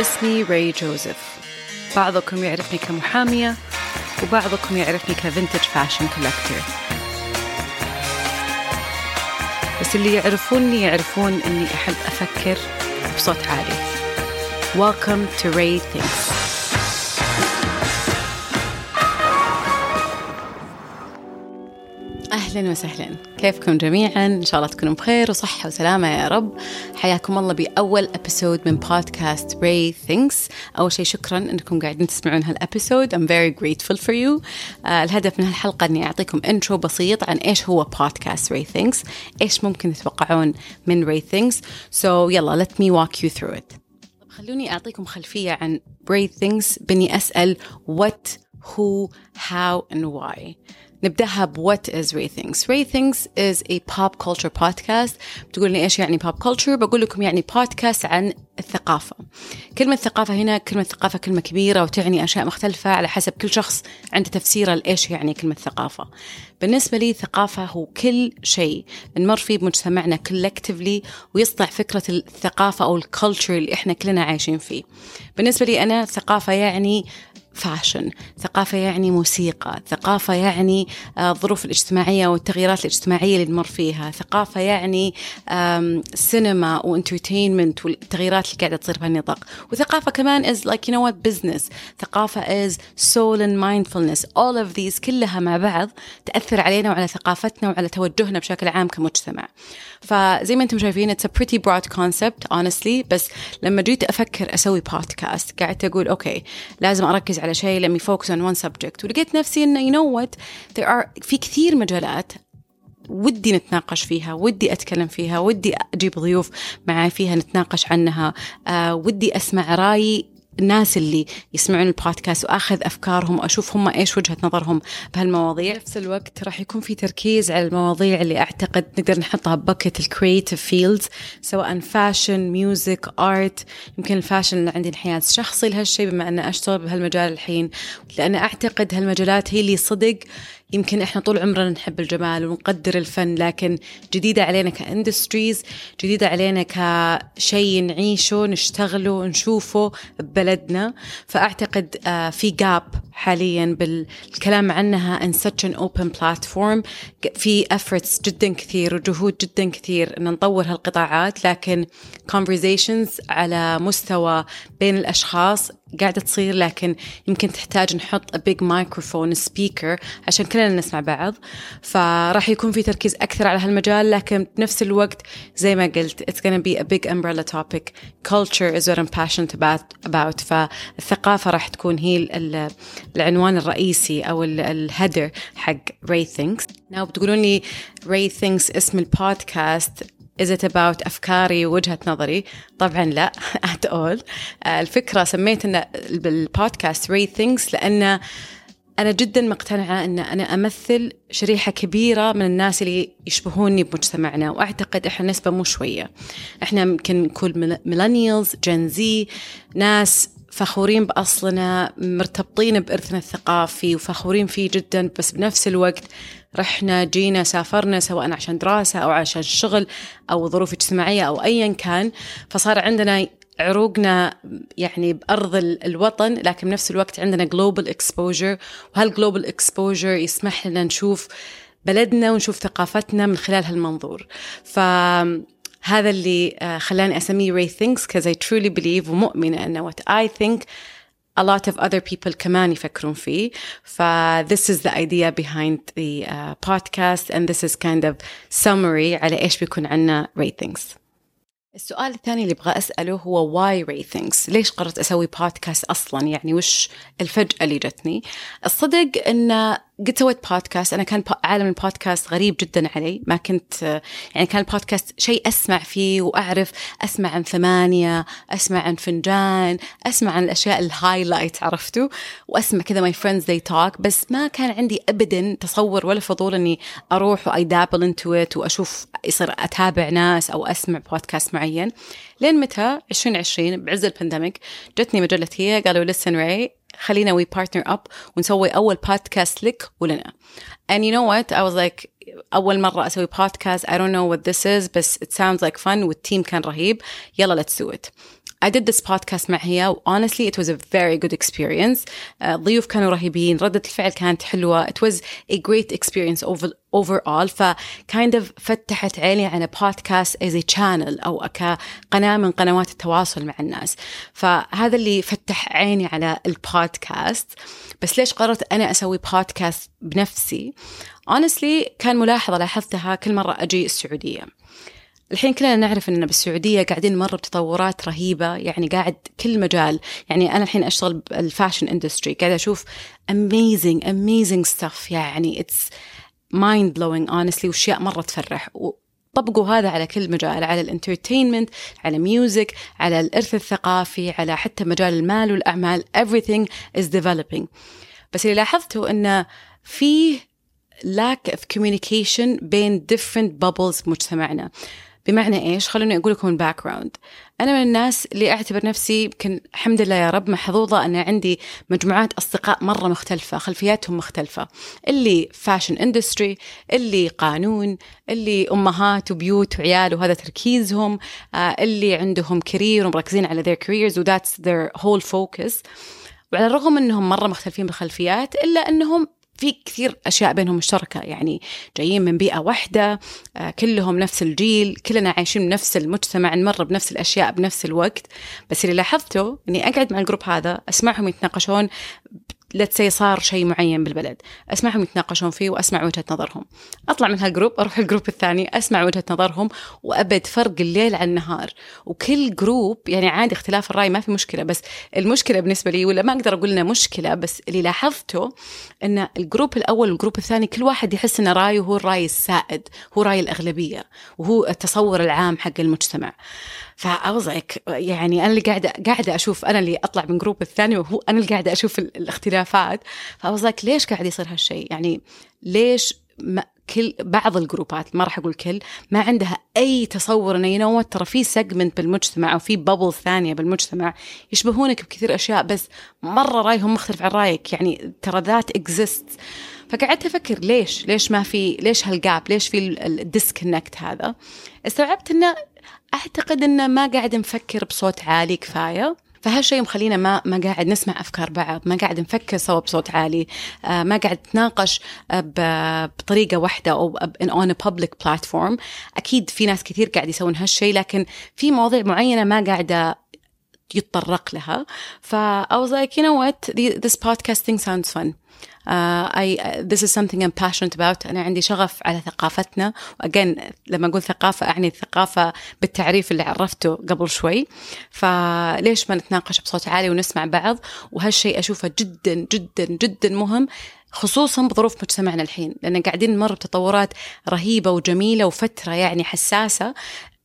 اسمي ري جوزيف. بعضكم يعرفني كمحامية وبعضكم يعرفني كفنتج فاشن كولكتور بس اللي يعرفوني يعرفون إني أحب أفكر بصوت عالي. Welcome to Ray Thinks أهلا وسهلا. كيفكم جميعا؟ إن شاء الله تكونوا بخير وصحة وسلامة يا رب. حياكم الله بأول episode من بودكاست Ray Thinks. أول شيء شكرا أنكم قاعدين تسمعون ها ال episode I'm very grateful for you. uh, الهدف من هالحلقة أني أعطيكم intro بسيط عن إيش هو بودكاست Ray Thinks. إيش ممكن تتوقعون من Ray Thinks. So يلا let me walk you through it. خلوني أعطيكم خلفية عن Ray Thinks بإني أسأل what, who, how and why. نبدأها ب What is Ray Thinks Ray Thinks is a pop culture podcast. بتقول لي إيش يعني pop culture بقول لكم يعني podcast عن الثقافة. كلمة ثقافة هنا كلمة ثقافة كلمة كبيرة وتعني أشياء مختلفة على حسب كل شخص عنده تفسيره لإيش يعني كلمة ثقافة. بالنسبة لي ثقافة هو كل شيء. نمر فيه بمجتمعنا collectively ويصنع فكرة الثقافة أو ال culture اللي إحنا كلنا عايشين فيه. بالنسبة لي أنا ثقافة يعني fashion ثقافة يعني موسيقى ثقافة يعني الظروف الاجتماعية والتغييرات الاجتماعية اللي نمر فيها. ثقافة يعني سينما و entertainment والتغييرات اللي قاعدة تصير بهالنطاق. وثقافة كمان is like you know what business. ثقافة is soul and mindfulness. All of these كلها مع بعض تأثر علينا وعلى ثقافتنا وعلى توجهنا بشكل عام كمجتمع. فزي ما أنتم شايفين it's a pretty broad concept honestly. بس لما جيت أفكر أسوي بودكاست قعدت أقول okay لازم أركز على شيء let me focus on one subject. ولقيت نفسي إنه you know what there are في كثير مجالات ودي نتناقش فيها ودي أتكلم فيها ودي أجيب ضيوف معي فيها نتناقش عنها آه ودي أسمع رأي الناس اللي يسمعون البودكاست وأخذ أفكارهم واشوف هم إيش وجهة نظرهم بهالمواضيع. نفس الوقت راح يكون في تركيز على المواضيع اللي أعتقد نقدر نحطها ب bucket ال creative fields سواء fashion music art يمكن ال fashion عندي انحياز شخصي لهالشيء بما ان أشتغل بهالمجال الحين. لأن أعتقد هالمجالات هي اللي صدق يمكن إحنا طول عمرنا نحب الجمال ونقدر الفن لكن جديدة علينا ك industries جديدة علينا كشيء نعيشه نشتغله نشوفه ببلدنا. فأعتقد في gap حاليا بالكلام عنها in such an open platform. في efforts جدا كثير وجهود جدا كثير إن نطور هالقطاعات لكن conversations على مستوى بين الأشخاص قاعدة تصير لكن يمكن تحتاج نحط a big microphone speaker عشان كلنا نسمع بعض. فراح يكون في تركيز أكثر على هالمجال لكن بنفس الوقت زي ما قلت it's gonna be a big umbrella topic. Culture is what I'm passionate about, about. فالثقافة راح تكون هي العنوان الرئيسي أو الهدر حق Ray Thinks. Now بتقولون لي Ray Thinks اسم البودكاست Is it about أفكاري ووجهة نظري؟ طبعا لا at all الفكرة سميت إن بالبودكاست Ray Thinks لأن أنا جدا مقتنعة أن أنا أمثل شريحة كبيرة من الناس اللي يشبهوني بمجتمعنا وأعتقد إحنا نسبة مو شوية إحنا يمكن نكون ميلانيالز جن زي ناس فخورين بأصلنا مرتبطين بإرثنا الثقافي وفخورين فيه جدا بس بنفس الوقت رحنا جينا سافرنا سواء عشان دراسة أو عشان شغل أو ظروف اجتماعية أو أيا كان. فصار عندنا عروقنا يعني بأرض الوطن لكن بنفس الوقت عندنا global exposure. وهالglobal exposure يسمح لنا نشوف بلدنا ونشوف ثقافتنا من خلال هالمنظور. ف هذا اللي خلاني أسميه Ray Thinks because I truly believe ومؤمنة أن what I think a lot of other people كمان يفكرون فيه. ف this is the idea behind the uh, podcast and this is kind of summary على إيش بيكون عنا Rae Thinks السؤال الثاني اللي أبغى أسأله هو why Rae Thinks ليش قررت أسوي بودكاست أصلا؟ يعني وش الفجأة اللي جتني؟ الصدق إن قد سويت بودكاست أنا كان عالم البودكاست غريب جدا علي. ما كنت يعني كان البودكاست شيء أسمع فيه وأعرف أسمع عن ثمانية أسمع عن فنجان أسمع عن الأشياء ال highlight عرفتوا؟ وأسمع كذا my friends they talk بس ما كان عندي ابدا تصور ولا فضول إني أروح و I dabble into it وأشوف يصير أتابع ناس أو أسمع بودكاست معين. لين متى؟ 2020 بعز ال pandemic جتني مجلة هي قالوا listen Rae خلينا we partner up ونسوي أول بودكاست لك ولنا. And you know what? I was like أول مرة أسوي podcast I don't know what this is بس it sounds like fun وال team كان رهيب. يلا let's do it. I did this podcast مع هي honestly it was a very good experience. الضيوف uh, كانوا رهيبين ردة الفعل كانت حلوة. It was a great experience over overall. ف kind of فتحت عيني على podcast as a channel أو كقناة من قنوات التواصل مع الناس. فهذا اللي فتح عيني على البودكاست بس ليش قررت أنا أسوي بودكاست بنفسي؟ honestly كان ملاحظة لاحظتها كل مرة أجي السعودية. الحين كلنا نعرف إن بالسعودية قاعدين نمر بتطورات رهيبة يعني قاعد كل مجال. يعني أنا الحين أشتغل بال fashion industry قاعدة أشوف amazing amazing stuff. يعني it's mind blowing honestly وأشياء مرة تفرح. طبقوا هذا على كل مجال على ال entertainment على music على الإرث الثقافي على حتى مجال المال والأعمال. Everything is developing. بس اللي لاحظته انه فيه lack of communication بين different bubbles بمجتمعنا بمعنى إيش؟ خلوني أقول لكم ال background. أنا من الناس اللي أعتبر نفسي يمكن الحمد لله يا رب محظوظة أن عندي مجموعات أصدقاء مرة مختلفة، خلفياتهم مختلفة. اللي fashion industry، اللي قانون، اللي أمهات وبيوت وعيال وهذا تركيزهم، آه اللي عندهم career ومركزين على their careers و that's their whole focus. وعلى الرغم إنهم مرة مختلفين بالخلفيات إلا إنهم في كثير أشياء بينهم مشتركة. يعني جايين من بيئة واحدة آه، كلهم نفس الجيل كلنا عايشين بنفس المجتمع نمر بنفس الأشياء بنفس الوقت. بس اللي لاحظته إني أقعد مع ال group هذا أسمعهم يتناقشون let's say صار شيء معين بالبلد. أسمعهم يتناقشون فيه وأسمع وجهة نظرهم. أطلع من هال group أروح ال group الثاني أسمع وجهة نظرهم وأبد فرق الليل عن النهار. وكل group يعني عادي اختلاف الرأي ما في مشكلة. بس المشكلة بالنسبة لي ولا ما أقدر أقول إنها مشكلة بس اللي لاحظته إن ال group الأول وال group الثاني كل واحد يحس إن رأيه هو الرأي السائد هو رأي الأغلبية وهو التصور العام حق المجتمع. فأوزعك يعني أنا اللي قاعدة قاعدة أشوف أنا اللي أطلع من group الثاني وهو أنا اللي قاعدة أشوف الاختلافات. فأوزعك ليش قاعد يصير هالشيء؟ يعني ليش ما كل بعض الجروبات ما راح أقول كل ما عندها أي تصور إنه you know what ترى في segment بالمجتمع أو في bubble ثانية بالمجتمع يشبهونك بكثير أشياء بس مرة رأيهم مختلف عن رأيك. يعني ترى that exists فقعدت أفكر ليش ليش ما في ليش هال gap ليش في ال disconnect هذا؟ استوعبت إنه أعتقد إنه ما قاعد نفكر بصوت عالي كفاية. فهالشيء مخلينا ما ما قاعد نسمع أفكار بعض، ما قاعد نفكر سوا بصوت عالي، آه، ما قاعد نتناقش بطريقة واحدة أو اون بابليك بلاتفورم، أكيد في ناس كثير قاعد يسوون هالشيء لكن في مواضيع معينة ما قاعدة يتطرق لها. ف I was like you know what? This podcasting sounds fun. I this is something I'm passionate about. أنا عندي شغف على ثقافتنا. وأجين لما أقول ثقافة أعني الثقافة بالتعريف اللي عرفته قبل شوي. فليش ما نتناقش بصوت عالي ونسمع بعض؟ وهالشيء أشوفه جدا جدا جدا مهم خصوصا بظروف مجتمعنا الحين. لأن قاعدين نمر بتطورات رهيبة وجميلة وفترة يعني حساسة.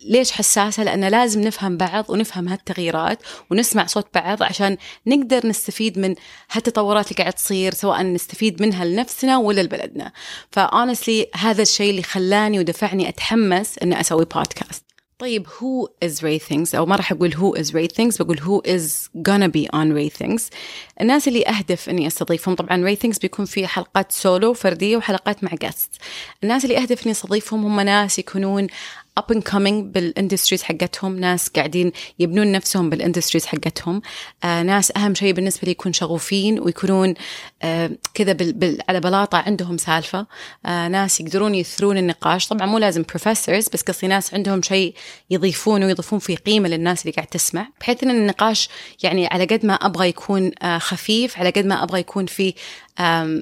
ليش حساسة؟ لأن لازم نفهم بعض ونفهم هالتغييرات ونسمع صوت بعض عشان نقدر نستفيد من هالتطورات اللي قاعد تصير سواء نستفيد منها لنفسنا ولا لبلدنا. فأونستلي هذا الشيء اللي خلاني ودفعني أتحمس إني أسوي بودكاست. طيب who is Ray Things أو ما راح أقول who is Ray Things بقول who is gonna be on Ray Things الناس اللي أهدف إني أستضيفهم طبعا Rae Thinks بيكون في حلقات سولو فردية وحلقات مع guests الناس اللي أهدف إني أستضيفهم هم ناس يكونون up and coming بال industries حقتهم. ناس قاعدين يبنون نفسهم بال industries حقتهم. آه ناس أهم شيء بالنسبة لي يكون شغوفين ويكونون آه كذا بال بال على بلاطة عندهم سالفة. آه ناس يقدرون يثرون النقاش. طبعا مو لازم professors بس قصدي ناس عندهم شيء يضيفونه ويضيفون فيه قيمة للناس اللي قاعد تسمع. بحيث إن النقاش يعني على قد ما أبغى يكون آه خفيف على قد ما أبغى يكون فيه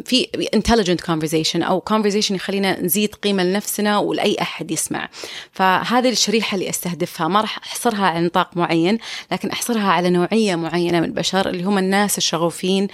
في intelligent conversation أو conversation يخلينا نزيد قيمة لنفسنا ولأي أحد يسمع. فهذه الشريحة اللي أستهدفها ما راح أحصرها على نطاق معين لكن أحصرها على نوعية معينة من البشر اللي هم الناس الشغوفين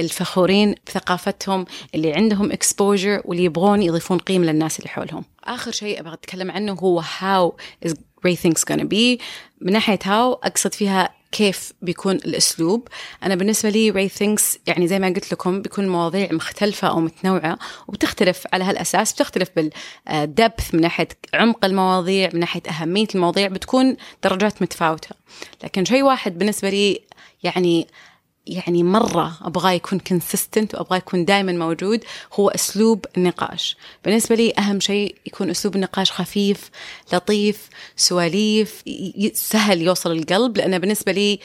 الفخورين بثقافتهم اللي عندهم exposure واللي يبغون يضيفون قيمة للناس اللي حولهم. آخر شيء أبغى أتكلم عنه هو how is great things gonna be. من ناحية how أقصد فيها كيف بيكون الأسلوب. أنا بالنسبة لي ري ثينكس يعني زي ما قلت لكم بيكون مواضيع مختلفة أو متنوعة وبتختلف على هالأساس بتختلف بالدبث من ناحية عمق المواضيع من ناحية أهمية المواضيع بتكون درجات متفاوتة. لكن شيء واحد بالنسبة لي يعني يعني مرة أبغاه يكون consistent وأبغاه يكون دائما موجود هو أسلوب النقاش. بالنسبة لي أهم شيء يكون أسلوب النقاش خفيف لطيف سواليف سهل يوصل القلب. لأنه بالنسبة لي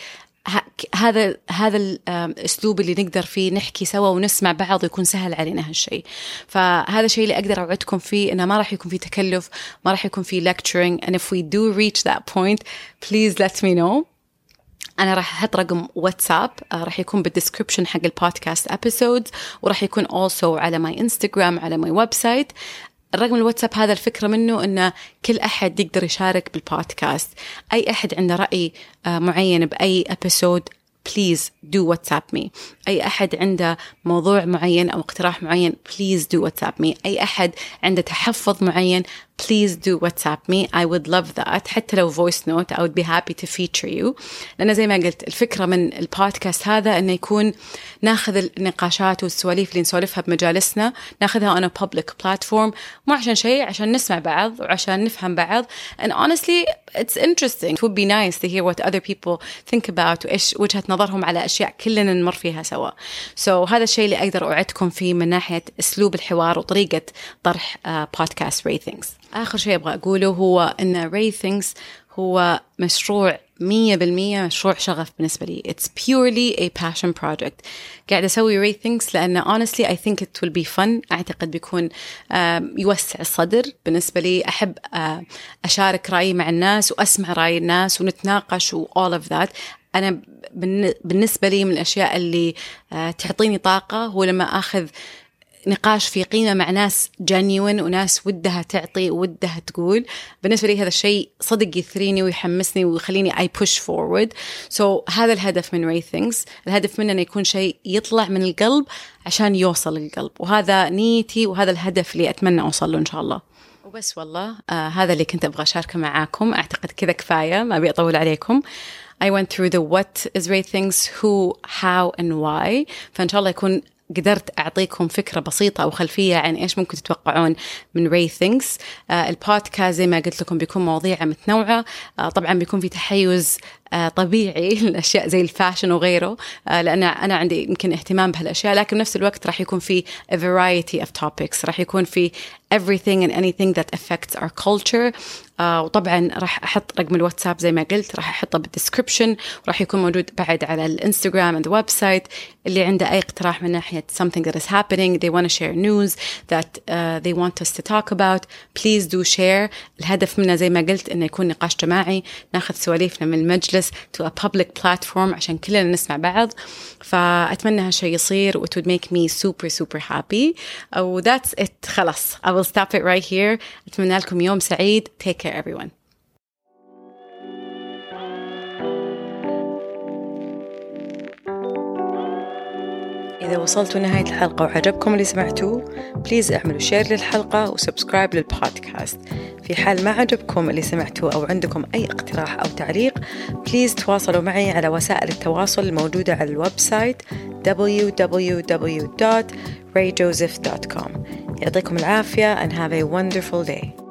هذا هذا الاسلوب اللي نقدر فيه نحكي سوا ونسمع بعض ويكون سهل علينا هالشيء. فهذا الشيء اللي أقدر أوعدكم فيه إنه ما راح يكون في تكلف ما راح يكون في lecturing. And if we do reach that point please let me know. أنا راح أحط رقم واتساب آه، راح يكون بال description حق ال podcast episodes وراح يكون also على my انستغرام على my website الرقم الواتساب هذا الفكرة منه أن كل أحد يقدر يشارك بالبودكاست. أي أحد عنده رأي آه، معين بأي episode please do WhatsApp me أي أحد عنده موضوع معين أو اقتراح معين please do WhatsApp me أي أحد عنده تحفظ معين please do WhatsApp me. I would love that. حتى لو voice note I would be happy to feature you. لأن زي ما قلت الفكرة من البودكاست هذا أنه يكون ناخذ النقاشات والسواليف اللي نسولفها بمجالسنا ناخذها on a public platform مو عشان شيء عشان نسمع بعض وعشان نفهم بعض. And honestly it's interesting. It would be nice to hear what other people think about وإيش وجهة نظرهم على أشياء كلنا نمر فيها سوا. So هذا الشيء اللي أقدر أوعدكم فيه من ناحية أسلوب الحوار وطريقة طرح podcast uh, Thinks آخر شيء أبغى أقوله هو أن Rae Thinks هو مشروع مية بالمية مشروع شغف بالنسبة لي. It's purely a passion project. قاعد أسوي Rae Thinks لأن honestly I think it will be fun. أعتقد بيكون يوسع الصدر بالنسبة لي. أحب أشارك رأيي مع الناس وأسمع رأي الناس ونتناقش و all of that. أنا بالنسبة لي من الأشياء اللي تعطيني طاقة هو لما أخذ نقاش في قيمة مع ناس genuine وناس ودها تعطي ودها تقول. بالنسبة لي هذا الشيء صدق يثريني ويحمسني ويخليني I push forward so هذا الهدف من Rae Thinks الهدف منه إنه يكون شيء يطلع من القلب عشان يوصل للقلب وهذا نيتي وهذا الهدف اللي أتمنى أوصل له إن شاء الله. وبس والله. آه هذا اللي كنت أبغى أشاركه معاكم. أعتقد كذا كفاية ما أبي أطول عليكم. I went through the what is Rae Thinks, who, how and why. فإن شاء الله يكون قدرت أعطيكم فكرة بسيطة أو خلفية عن إيش ممكن تتوقعون من Rae Thinks آه البودكاست زي ما قلت لكم بيكون مواضيع متنوعة. آه طبعا بيكون في تحيز طبيعي للاشياء زي ال fashion وغيره آه، لأن أنا عندي يمكن اهتمام بهالأشياء لكن بنفس الوقت راح يكون في a variety of topics راح يكون في everything and anything that affects our culture آه وطبعا راح أحط رقم الواتساب زي ما قلت راح أحطه بال description وراح يكون موجود بعد على الإنستغرام and website اللي عنده أي اقتراح من ناحية something that is happening they want to share news that uh, they want us to talk about please do share. الهدف منه زي ما قلت إنه يكون نقاش جماعي ناخذ سواليفنا من المجلس access to a public platform عشان كلنا نسمع بعض فأتمنى هالشيء يصير و it would make me super super happy و that's it خلاص I will stop it right here أتمنى لكم يوم سعيد take care everyone إذا وصلتوا نهاية الحلقة وعجبكم اللي سمعتوه please اعملوا share للحلقة و subscribe للبودكاست في حال ما عجبكم اللي سمعتوه أو عندكم أي اقتراح أو تعليق please تواصلوا معي على وسائل التواصل الموجودة على ال website www.rayjoseph.com يعطيكم العافية and have a wonderful day.